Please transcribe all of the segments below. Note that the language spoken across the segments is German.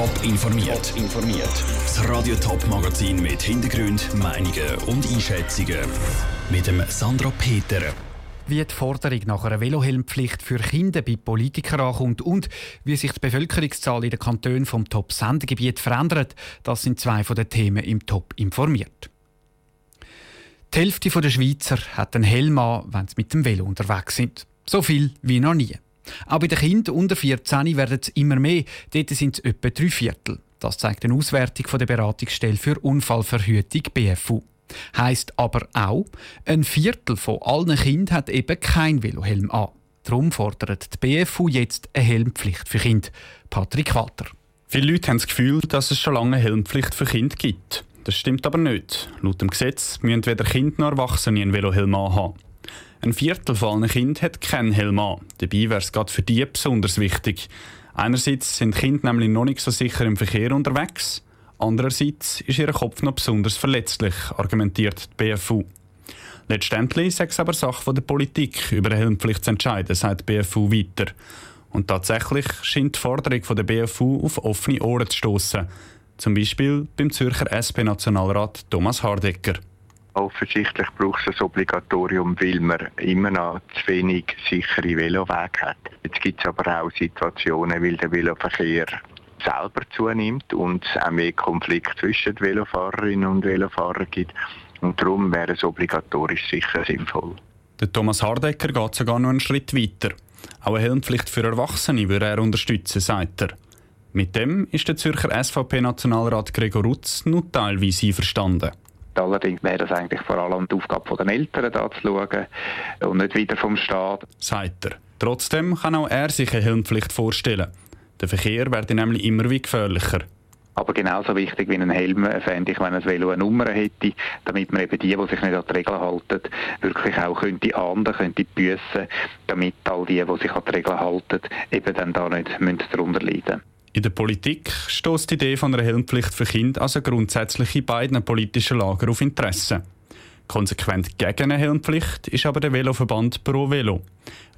Top informiert. informiert. Das Radio Top Magazin mit Hintergrund, Meinungen und Einschätzungen mit dem Sandra Peter. Wie die Forderung nach einer Velohelmpflicht für Kinder bei Politikern ankommt und wie sich die Bevölkerungszahl in den Kantonen vom Top-Sendegebiet verändert, das sind zwei von den Themen im Top informiert. Die Hälfte der Schweizer hat einen Helm an, wenn sie mit dem Velo unterwegs sind. So viel wie noch nie. Auch bei den Kindern unter 14 werden es immer mehr. Dort sind es etwa drei Viertel. Das zeigt eine Auswertung von der Beratungsstelle für Unfallverhütung BFU. Heißt aber auch, ein Viertel von allen Kindern hat eben kein Velohelm an. Darum fordert die BFU jetzt eine Helmpflicht für Kinder. Patrick Walter. Viele Leute haben das Gefühl, dass es schon lange eine Helmpflicht für Kinder gibt. Das stimmt aber nicht. Laut dem Gesetz müssen weder Kinder noch Erwachsene einen Velohelm haben. Ein Viertel von allen Kindern hat keinen Helm an. Dabei wäre es gerade für die besonders wichtig. Einerseits sind Kinder nämlich noch nicht so sicher im Verkehr unterwegs. Andererseits ist ihr Kopf noch besonders verletzlich, argumentiert die BFU. Letztendlich ist es aber Sache der Politik, über eine Helmpflicht zu entscheiden, sagt die BFU weiter. Und tatsächlich scheint die Forderung der BFU auf offene Ohren zu stoßen. Zum Beispiel beim Zürcher SP-Nationalrat Thomas Hardecker. Offensichtlich braucht es ein Obligatorium, weil man immer noch zu wenig sichere Velowege hat. Jetzt gibt es aber auch Situationen, weil der Veloverkehr selber zunimmt und es auch mehr Konflikte zwischen Velofahrerinnen und Velofahrern gibt. Und darum wäre es obligatorisch sicher sinnvoll. Der Thomas Hardecker geht sogar noch einen Schritt weiter. Auch eine Helmpflicht für Erwachsene würde er unterstützen, sagt er. Mit dem ist der Zürcher SVP-Nationalrat Gregor Rutz nur teilweise einverstanden. Allerdings wäre das eigentlich vor allem die Aufgabe der Eltern da zu schauen und nicht wieder vom Staat. Sagt er. Trotzdem kann auch er sich eine Helmpflicht vorstellen. Der Verkehr werde nämlich immer wie gefährlicher. Aber genauso wichtig wie ein Helm fände ich, wenn ein Velo eine Nummer hätte, damit man eben die, die sich nicht an die Regeln halten, wirklich auch könnte ahnden, könnte büssen, damit all die, die sich an die Regeln halten, eben dann da nicht darunter leiden müssen. In der Politik stößt die Idee von einer Helmpflicht für Kinder also grundsätzlich in beiden politischen Lagern auf Interesse. Konsequent gegen eine Helmpflicht ist aber der Veloverband Pro Velo.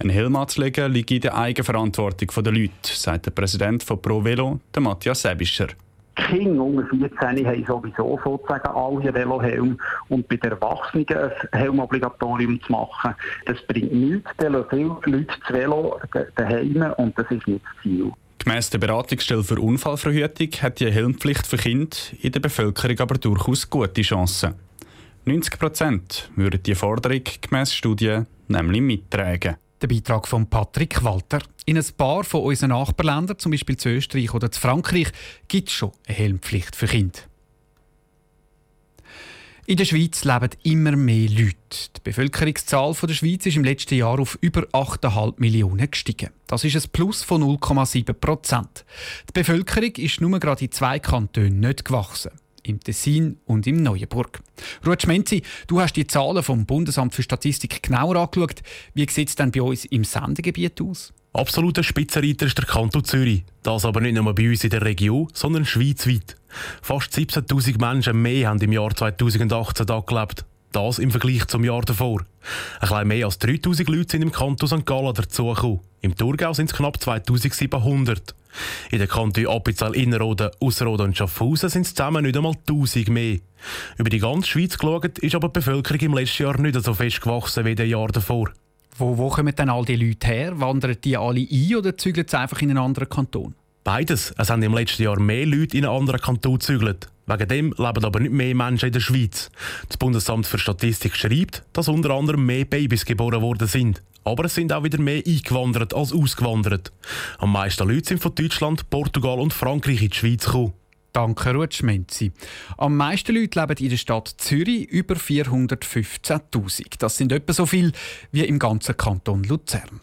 Ein Helm anzulegen liegt in der Eigenverantwortung der Leute, sagt der Präsident von Pro Velo, der Matthias Sebischer. Kinder unter 14 haben sowieso sozusagen alle Velohelm und bei den Erwachsenen ein Helmobligatorium zu machen, das bringt nichts. Lassen viele Leute das Velo daheim und das ist nicht das Ziel. Gemäss der Beratungsstelle für Unfallverhütung hat die Helmpflicht für Kinder in der Bevölkerung aber durchaus gute Chancen. 90 Prozent würden die Forderung gemäss Studien nämlich mittragen. Der Beitrag von Patrick Walter. In ein paar von unseren Nachbarländern, zum Beispiel zu Österreich oder zu Frankreich, gibt es schon eine Helmpflicht für Kinder. In der Schweiz leben immer mehr Leute. Die Bevölkerungszahl der Schweiz ist im letzten Jahr auf über 8,5 Millionen gestiegen. Das ist ein Plus von 0,7 Prozent. Die Bevölkerung ist nur gerade in zwei Kantonen nicht gewachsen. Im Tessin und im Neuenburg. Ruth Schmenzi, du hast die Zahlen vom Bundesamt für Statistik genauer angeschaut. Wie sieht es denn bei uns im Sendegebiet aus? Absoluter Spitzenreiter ist der Kanton Zürich. Das aber nicht nur bei uns in der Region, sondern schweizweit. Fast 17.000 Menschen mehr haben im Jahr 2018 da gelebt. Das im Vergleich zum Jahr davor. Ein bisschen mehr als 3000 Leute sind im Kanton St. Gallen dazugekommen. Im Thurgau sind es knapp 2700. In den Kantonen Appenzell, Innerrhoden, Ausserrhoden und Schaffhausen sind es zusammen nicht einmal 1000 mehr. Über die ganze Schweiz geschaut ist aber die Bevölkerung im letzten Jahr nicht so fest gewachsen wie im Jahr davor. Wo, wo kommen denn all die Leute her? Wandern die alle ein oder zügeln sie einfach in einen anderen Kanton? Beides. Es haben im letzten Jahr mehr Leute in einen anderen Kanton gezügelt. Wegen dem leben aber nicht mehr Menschen in der Schweiz. Das Bundesamt für Statistik schreibt, dass unter anderem mehr Babys geboren worden sind. Aber es sind auch wieder mehr eingewandert als ausgewandert. Am meisten Leute sind von Deutschland, Portugal und Frankreich in die Schweiz gekommen. Danke, Ruth Schmenzi. Am meisten Leute leben in der Stadt Zürich, über 415.000. Das sind etwa so viel wie im ganzen Kanton Luzern.